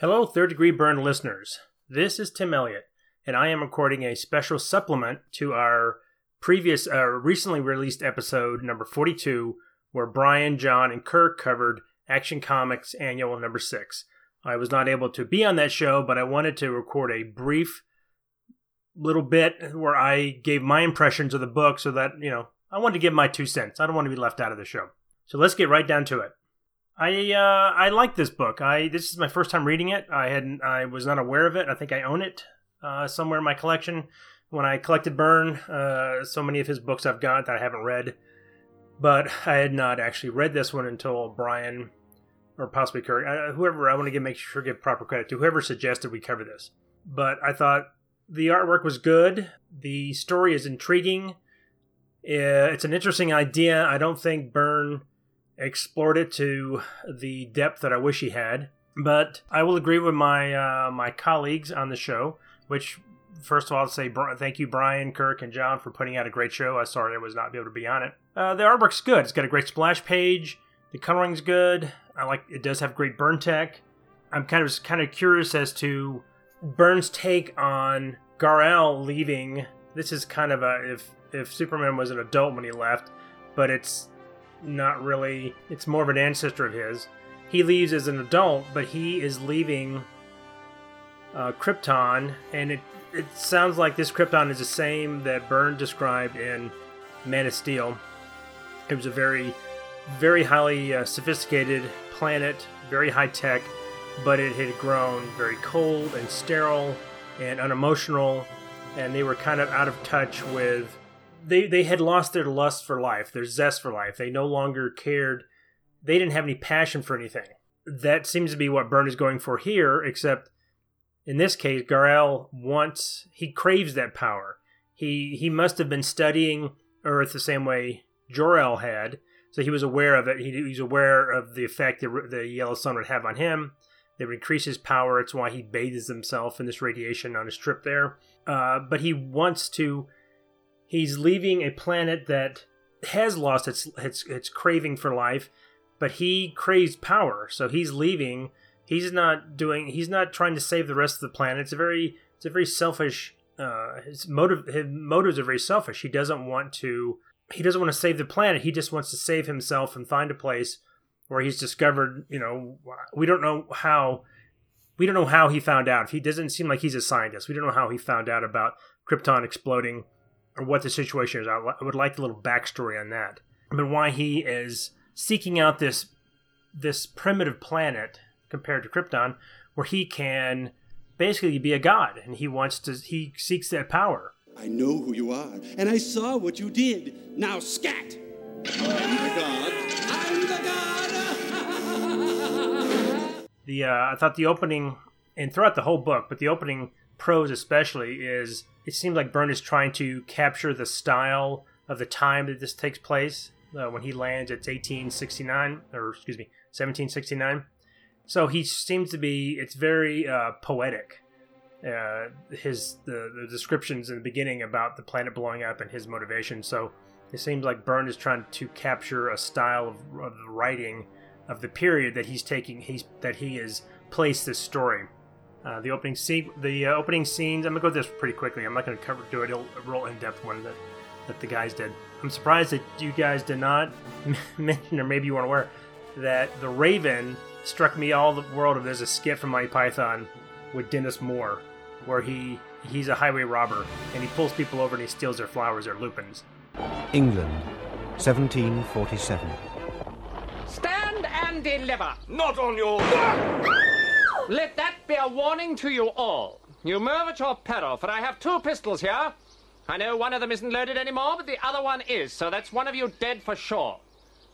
Hello, Third Degree Byrne listeners. This is Tim Elliott, and I am recording a special supplement to our previous, uh, recently released episode number 42, where Brian, John, and Kirk covered Action Comics Annual number 6. I was not able to be on that show, but I wanted to record a brief little bit where I gave my impressions of the book so that, you know, I wanted to give my two cents. I don't want to be left out of the show. So let's get right down to it. I uh, I like this book. I this is my first time reading it. I hadn't I was not aware of it. I think I own it uh, somewhere in my collection. When I collected Byrne, uh, so many of his books I've got that I haven't read, but I had not actually read this one until Brian or possibly Kirk, uh, whoever. I want to give make sure give proper credit to whoever suggested we cover this. But I thought the artwork was good. The story is intriguing. Uh, it's an interesting idea. I don't think Byrne explored it to the depth that I wish he had. But I will agree with my uh, my colleagues on the show. Which, first of all, I'll say thank you, Brian, Kirk, and John for putting out a great show. I sorry I was not able to be on it. Uh, the artwork's good. It's got a great splash page. The coloring's good. I like. It does have great Byrne tech. I'm kind of kind of curious as to Byrne's take on Gar-El leaving. This is kind of a if if Superman was an adult when he left, but it's not really. It's more of an ancestor of his. He leaves as an adult, but he is leaving uh, Krypton, and it it sounds like this Krypton is the same that Byrne described in Man of Steel. It was a very, very highly uh, sophisticated planet, very high tech, but it had grown very cold and sterile and unemotional, and they were kind of out of touch with they they had lost their lust for life, their zest for life. They no longer cared. They didn't have any passion for anything. That seems to be what Byrne is going for here, except in this case, Gar-El wants he craves that power. He he must have been studying Earth the same way Jor-El had, so he was aware of it. He, he's aware of the effect that the yellow sun would have on him. They would increase his power. It's why he bathes himself in this radiation on his trip there. Uh, but he wants to he's leaving a planet that has lost its its its craving for life, but he craves power. So he's leaving. He's not doing. He's not trying to save the rest of the planet. It's a very it's a very selfish. Uh, his motive his motives are very selfish. He doesn't want to. He doesn't want to save the planet. He just wants to save himself and find a place where he's discovered. You know, we don't know how. We don't know how he found out. He doesn't seem like he's a scientist. We don't know how he found out about Krypton exploding or what the situation is. I, I would like a little backstory on that. But why he is seeking out this this primitive planet compared to Krypton, where he can basically be a god, and he wants to. He seeks that power. I know who you are, and I saw what you did. Now scat. I'm the god. I'm the god. the uh, I thought the opening, and throughout the whole book, but the opening prose especially is it seems like Byrne is trying to capture the style of the time that this takes place. Uh, when he lands, it's 1869, or excuse me, 1769. So he seems to be. It's very uh, poetic. Uh, his the, the descriptions in the beginning about the planet blowing up and his motivation. So it seems like Byrne is trying to capture a style of, of writing of the period that he's taking. He's that he has placed this story. Uh, the opening scene, the uh, opening scenes. I'm gonna go through this pretty quickly. I'm not gonna cover do it a real in-depth one that that the guys did. I'm surprised that you guys did not mention, or maybe you weren't aware, that the Raven struck me all the world of. There's a skit from Monty Python with Dennis Moore, where he he's a highway robber and he pulls people over and he steals their flowers, or lupins. England, 1747. Stand and deliver. Not on your. Let that be a warning to you all. You move at your peril, for I have two pistols here. I know one of them isn't loaded anymore, but the other one is, so that's one of you dead for sure.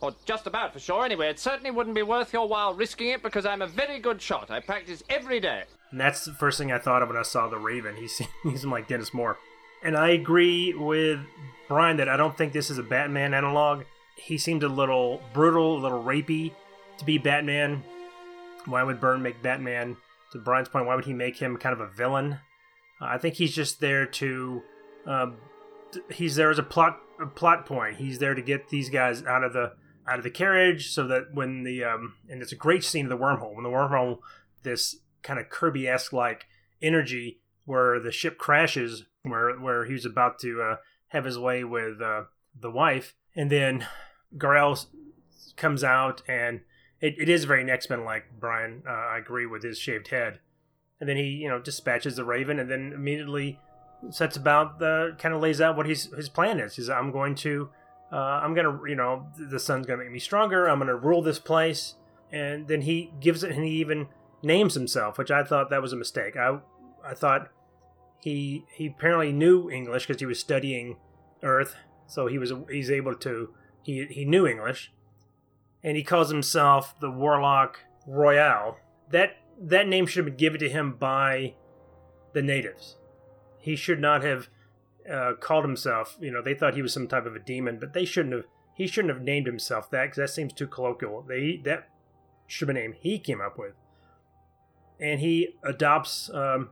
Or just about for sure, anyway. It certainly wouldn't be worth your while risking it because I'm a very good shot. I practice every day. And that's the first thing I thought of when I saw the Raven. He's he's like Dennis Moore. And I agree with Brian that I don't think this is a Batman analog. He seemed a little brutal, a little rapey to be Batman. Why would Byrne make Batman? To Brian's point, why would he make him kind of a villain? Uh, I think he's just there to. Um, he's there as a plot a plot point. He's there to get these guys out of the out of the carriage, so that when the um, and it's a great scene of the wormhole when the wormhole this kind of Kirby esque like energy where the ship crashes, where where he was about to uh, have his way with uh, the wife, and then Gar-El comes out, and it, it is very X Men like. Brian, uh, I agree with his shaved head, and then he you know dispatches the Raven, and then immediately sets about the kind of lays out what his his plan is. He's I'm going to uh, I'm gonna you know the sun's gonna make me stronger. I'm gonna rule this place, and then he gives it, and he even names himself, which I thought that was a mistake. I I thought he he apparently knew English because he was studying Earth, so he was he's able to he he knew English, and he calls himself the Warlock Royale. That that name should have been given to him by the natives. He should not have uh, called himself. You know, they thought he was some type of a demon, but they shouldn't have. He shouldn't have named himself that because that seems too colloquial. They that should have been a name he came up with, and he adopts um,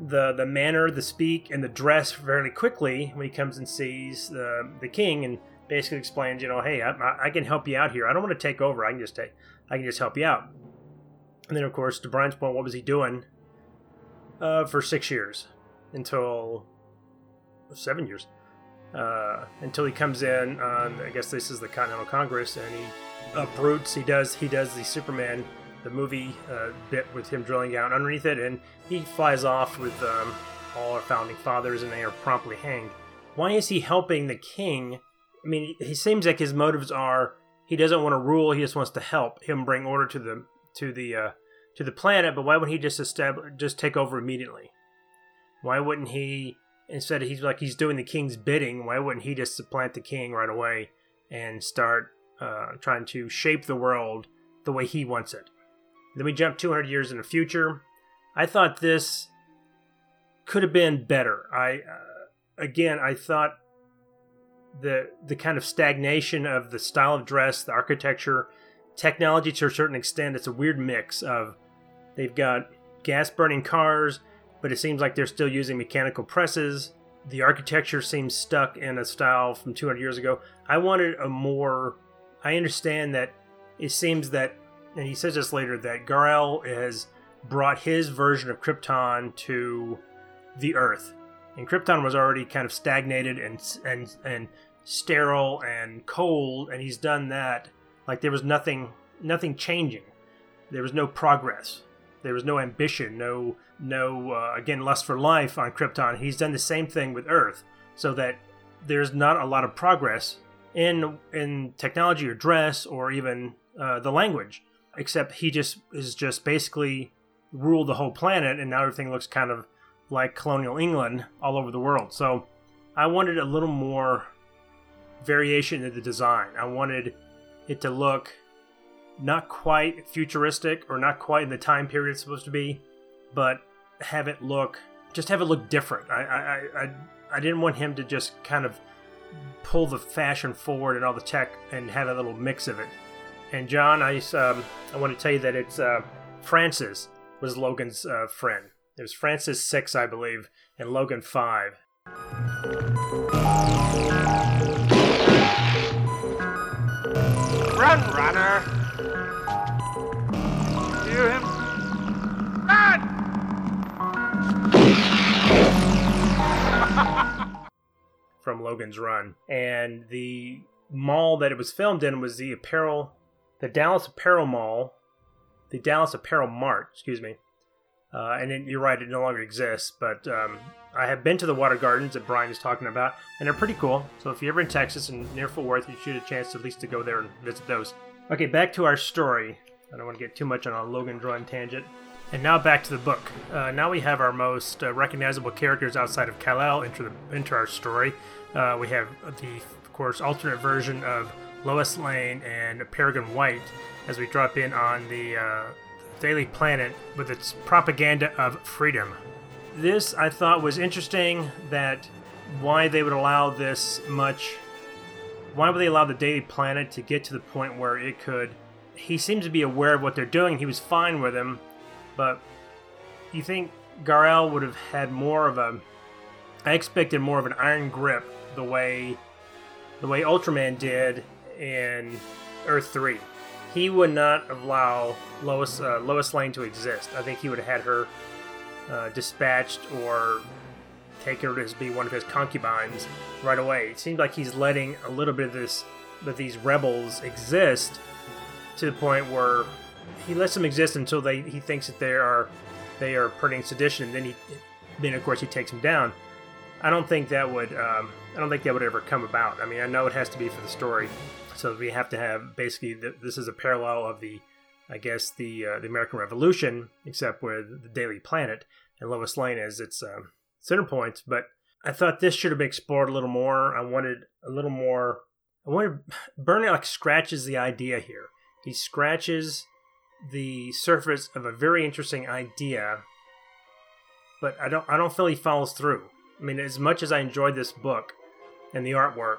the the manner, the speak, and the dress fairly quickly when he comes and sees the the king and basically explains, you know, hey, I, I can help you out here. I don't want to take over. I can just take. I can just help you out. And then, of course, to Brian's point, what was he doing uh, for six years until seven years uh, until he comes in? On, I guess this is the Continental Congress, and he uproots. He does. He does the Superman, the movie uh, bit with him drilling down underneath it, and he flies off with um, all our founding fathers, and they are promptly hanged. Why is he helping the king? I mean, he seems like his motives are he doesn't want to rule; he just wants to help him bring order to the to the uh, to the planet. But why wouldn't he just establish just take over immediately? Why wouldn't he instead? He's like he's doing the king's bidding. Why wouldn't he just supplant the king right away and start uh, trying to shape the world the way he wants it? Then we jump 200 years in the future. I thought this could have been better. I uh, again, I thought the the kind of stagnation of the style of dress, the architecture, technology to a certain extent. It's a weird mix of they've got gas burning cars, but it seems like they're still using mechanical presses. The architecture seems stuck in a style from 200 years ago. I wanted a more. I understand that it seems that, and he says this later, that Gar-El has brought his version of Krypton to the Earth, and Krypton was already kind of stagnated and and and sterile and cold, and he's done that. Like there was nothing nothing changing. There was no progress. There was no ambition. No no uh, again lust for life on Krypton. He's done the same thing with Earth, so that there's not a lot of progress in in technology or dress or even uh, the language. Except he just is just basically ruled the whole planet, and now everything looks kind of like colonial England all over the world. So I wanted a little more variation in the design. I wanted it to look not quite futuristic or not quite in the time period it's supposed to be, but have it look just have it look different. I I, I, I didn't want him to just kind of pull the fashion forward and all the tech and have a little mix of it. And John, I um, I want to tell you that it's uh, Francis was Logan's uh, friend. It was Francis six, I believe, and Logan five. Run, runner! Hear him? Run! from Logan's Run. And the mall that it was filmed in was the apparel, the Dallas Apparel Mall, the Dallas Apparel Mart, excuse me. Uh, and then you're right, it no longer exists. But um, I have been to the water gardens that Brian is talking about, and they're pretty cool. So if you're ever in Texas and near Fort Worth, you should have a chance at least to go there and visit those. Okay, back to our story. I don't want to get too much on a Logan Run tangent. And now back to the book. Uh, now we have our most uh, recognizable characters outside of Kal-El into, the, into our story. Uh, we have the, of course, alternate version of Lois Lane and Peregrine White as we drop in on the uh, Daily Planet with its propaganda of freedom. This I thought was interesting that why they would allow this much. Why would they allow the Daily Planet to get to the point where it could? He seems to be aware of what they're doing. He was fine with him, but you think Gar-El would have had more of a? I expected more of an iron grip the way the way Ultraman did in Earth Three. he would not allow Lois uh, Lois Lane to exist. I think he would have had her uh, dispatched or taken her to be one of his concubines right away. It seems like he's letting a little bit of this, that these rebels exist, to the point where he lets them exist until they he thinks that they are they are putting sedition, and then he then of course he takes them down. I don't think that would um, I don't think that would ever come about. I mean, I know it has to be for the story, so we have to have basically this is a parallel of the I guess the uh, the American Revolution, except with the Daily Planet and Lois Lane as its uh, center point. But I thought this should have been explored a little more. I wanted a little more. I wanted Byrne like scratches the idea here. He scratches the surface of a very interesting idea, but I don't I don't feel he follows through. I mean, as much as I enjoyed this book and the artwork,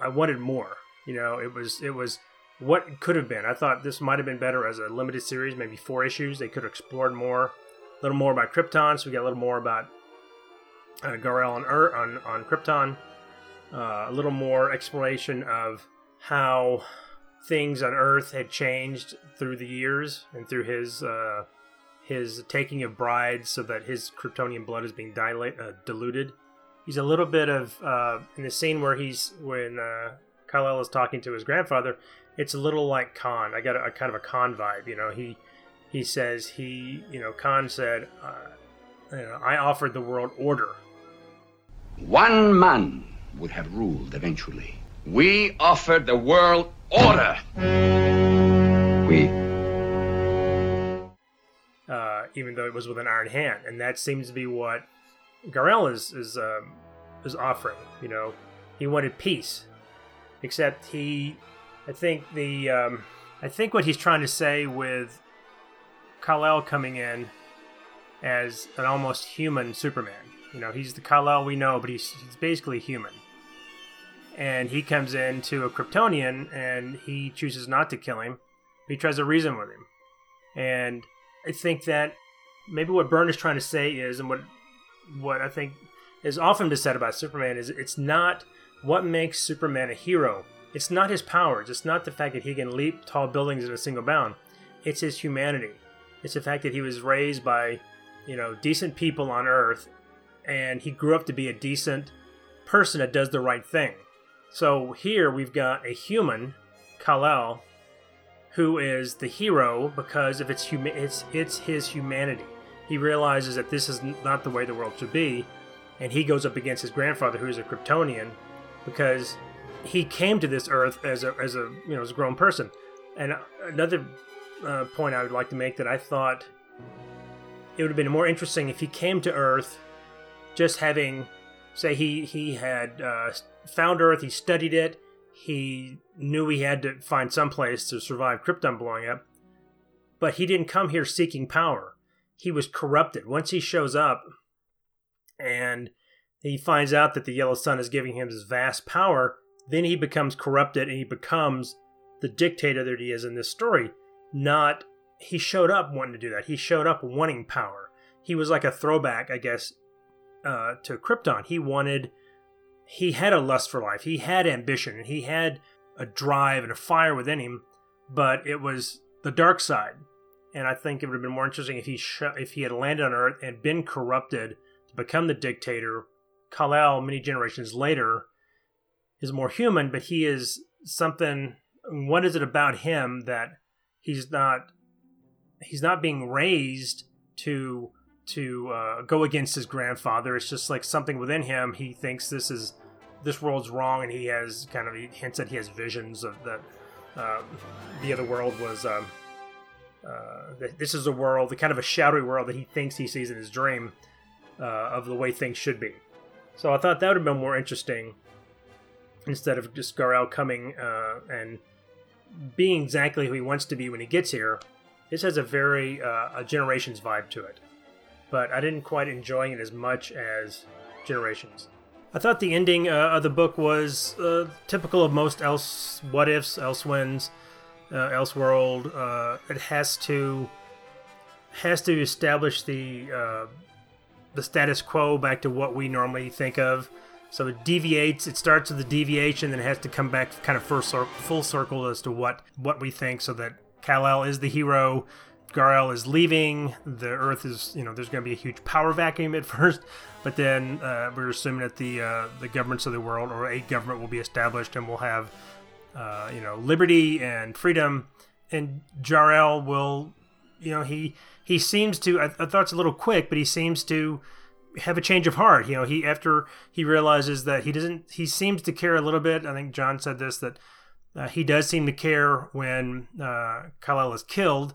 I wanted more. You know, it was it was what could have been. I thought this might have been better as a limited series, maybe four issues. They could have explored more, a little more about Krypton, so we got a little more about uh, Gar-El on, Ur- on on Krypton, uh, a little more exploration of how things on Earth had changed through the years and through his uh, his taking of brides, so that his Kryptonian blood is being dilate, uh, diluted. He's a little bit of uh, in the scene where he's when uh, Kal-El is talking to his grandfather. It's a little like Khan. I got a, a kind of a Khan vibe. You know, he he says he you know Khan said, uh, you know, I offered the world order. One man would have ruled eventually. We offered the world order. We. Uh, even though it was with an iron hand, and that seems to be what Gar-El is is um, is offering. You know, he wanted peace, except he, I think the, um, I think what he's trying to say with Kal-El coming in as an almost human Superman. You know, he's the Kal-El we know, but he's, he's basically human. And he comes into a Kryptonian and he chooses not to kill him. He tries to reason with him. And I think that maybe what Byrne is trying to say is, and what what I think is often said about Superman is it's not what makes Superman a hero. It's not his powers. It's not the fact that he can leap tall buildings in a single bound. It's his humanity. It's the fact that he was raised by, you know, decent people on Earth, and he grew up to be a decent person that does the right thing. So here we've got a human, Kal-El, who is the hero because of its huma- it's it's his humanity. He realizes that this is not the way the world should be, and he goes up against his grandfather, who is a Kryptonian, because he came to this Earth as a as a you know as a grown person. And another uh, point I would like to make that I thought it would have been more interesting if he came to Earth just having, say, he he had uh, found Earth, he studied it, he knew he had to find some place to survive Krypton blowing up, but he didn't come here seeking power. He was corrupted. Once he shows up and he finds out that the Yellow Sun is giving him this vast power, then he becomes corrupted and he becomes the dictator that he is in this story. Not he showed up wanting to do that. He showed up wanting power. He was like a throwback, I guess, uh, to Krypton. He wanted, he had a lust for life. He had ambition and he had a drive and a fire within him, but it was the dark side. And I think it would have been more interesting if he sh- if he had landed on Earth and been corrupted to become the dictator. Kal-El, many generations later, is more human, but he is something. What is it about him that he's not he's not being raised to to uh, go against his grandfather. It's just like something within him. He thinks this is this world's wrong, and he has kind of he hints that he has visions of that uh, the other world was. Um, uh, this is a world, the kind of a shadowy world that he thinks he sees in his dream uh, of the way things should be. So I thought that would have been more interesting instead of just Gar-El coming uh, and being exactly who he wants to be when he gets here. This has a very uh, a Generations vibe to it, but I didn't quite enjoy it as much as Generations. I thought the ending uh, of the book was uh, typical of most else what ifs, Elsewins, uh, Elseworld. Uh, it has to has to establish the the status quo back to what we normally think of So it deviates. It starts with a deviation, then it has to come back kind of first full circle as to what what we think, so that Kal El is the hero. Gar-El is leaving. The Earth is, you know, there's going to be a huge power vacuum at first, but then uh, we're assuming that the uh, the governments of the world or a government will be established, and we'll have, uh, you know, liberty and freedom. And Jor-El will, you know, he he seems to. I, I thought it's a little quick, but he seems to have a change of heart. You know, he after he realizes that he doesn't. He seems to care a little bit. I think John said this that uh, he does seem to care when uh, Kal-El is killed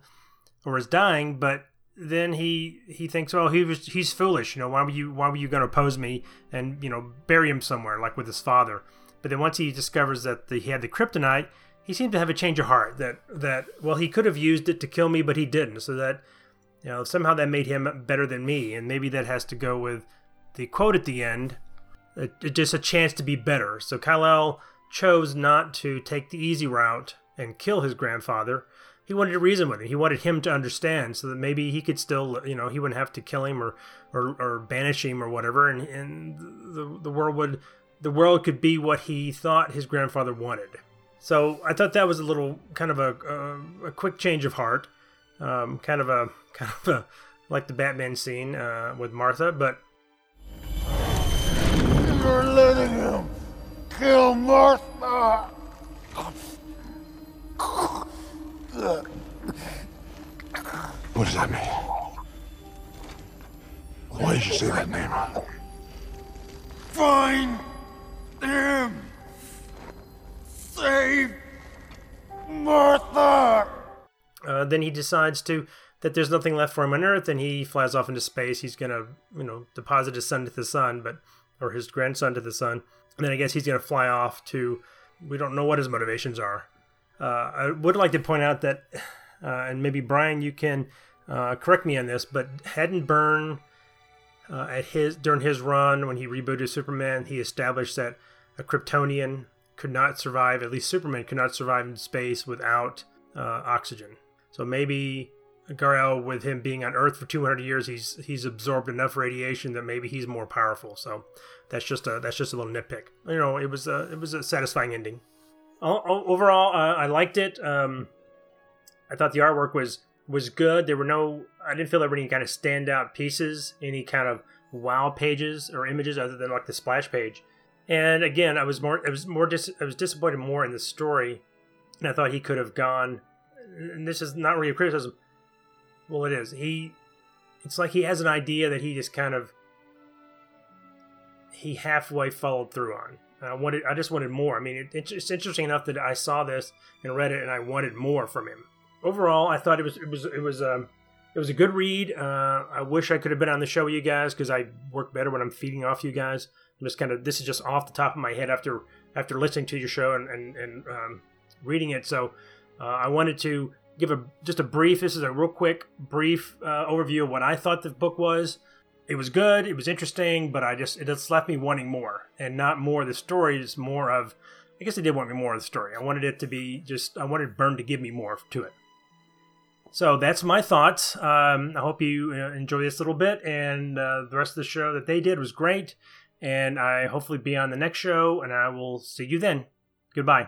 or is dying, but then he he thinks, well, he was he's foolish. You know, why were you why were you going to oppose me and you know bury him somewhere like with his father? But then once he discovers that the, he had the kryptonite, he seemed to have a change of heart. That that well, he could have used it to kill me, but he didn't. So that you know somehow that made him better than me, and maybe that has to go with the quote at the end, uh, just a chance to be better. So Kal-El chose not to take the easy route and kill his grandfather he wanted to reason with him. He wanted him to understand so that maybe he could still, you know, he wouldn't have to kill him or, or, or banish him or whatever. And, and the, the world would, the world could be what he thought his grandfather wanted. So I thought that was a little kind of a, a, a quick change of heart. Um, kind of a, kind of a, like the Batman scene uh, with Martha, but. You're letting him kill Martha! What does that mean? Why did you say that name? Find him! Save Martha! Uh, then he decides to that there's nothing left for him on Earth, and he flies off into space. He's gonna, you know, deposit his son to the sun, but or his grandson to the sun. And then I guess he's gonna fly off to. We don't know what his motivations are. Uh, I would like to point out that, uh, and maybe Brian, you can uh, correct me on this, but hadn't Byrne uh, at his during his run when he rebooted Superman, he established that a Kryptonian could not survive. At least Superman could not survive in space without uh, oxygen. So maybe Gar-El, with him being on Earth for 200 years, he's he's absorbed enough radiation that maybe he's more powerful. So that's just a that's just a little nitpick. You know, it was a it was a satisfying ending overall, uh, I liked it. Um, I thought the artwork was was good. There were no, I didn't feel there were any kind of standout pieces, any kind of wow pages or images other than like the splash page. And again, I was more, I was more, dis, I was disappointed more in the story, and I thought he could have gone. And this is not really a criticism. Well, it is. He, it's like he has an idea that he just kind of he halfway followed through on. I wanted, I just wanted more. I mean, it, it's interesting enough that I saw this and read it, and I wanted more from him. Overall, I thought it was, it was, it was, um, it was a good read. Uh, I wish I could have been on the show with you guys because I work better when I'm feeding off you guys. I'm just kind of, this is just off the top of my head after after listening to your show and and, and um, reading it. So uh, I wanted to give a just a brief. This is a real quick, brief uh, overview of what I thought the book was it was good, it was interesting, but I just it just left me wanting more, and not more of the story, just more of. I guess I did want me more of the story. I wanted it to be just. I wanted Byrne to give me more to it. So that's my thoughts. Um, I hope you uh, enjoy this little bit, and uh, the rest of the show that they did was great. And I hopefully be on the next show, and I will see you then. Goodbye.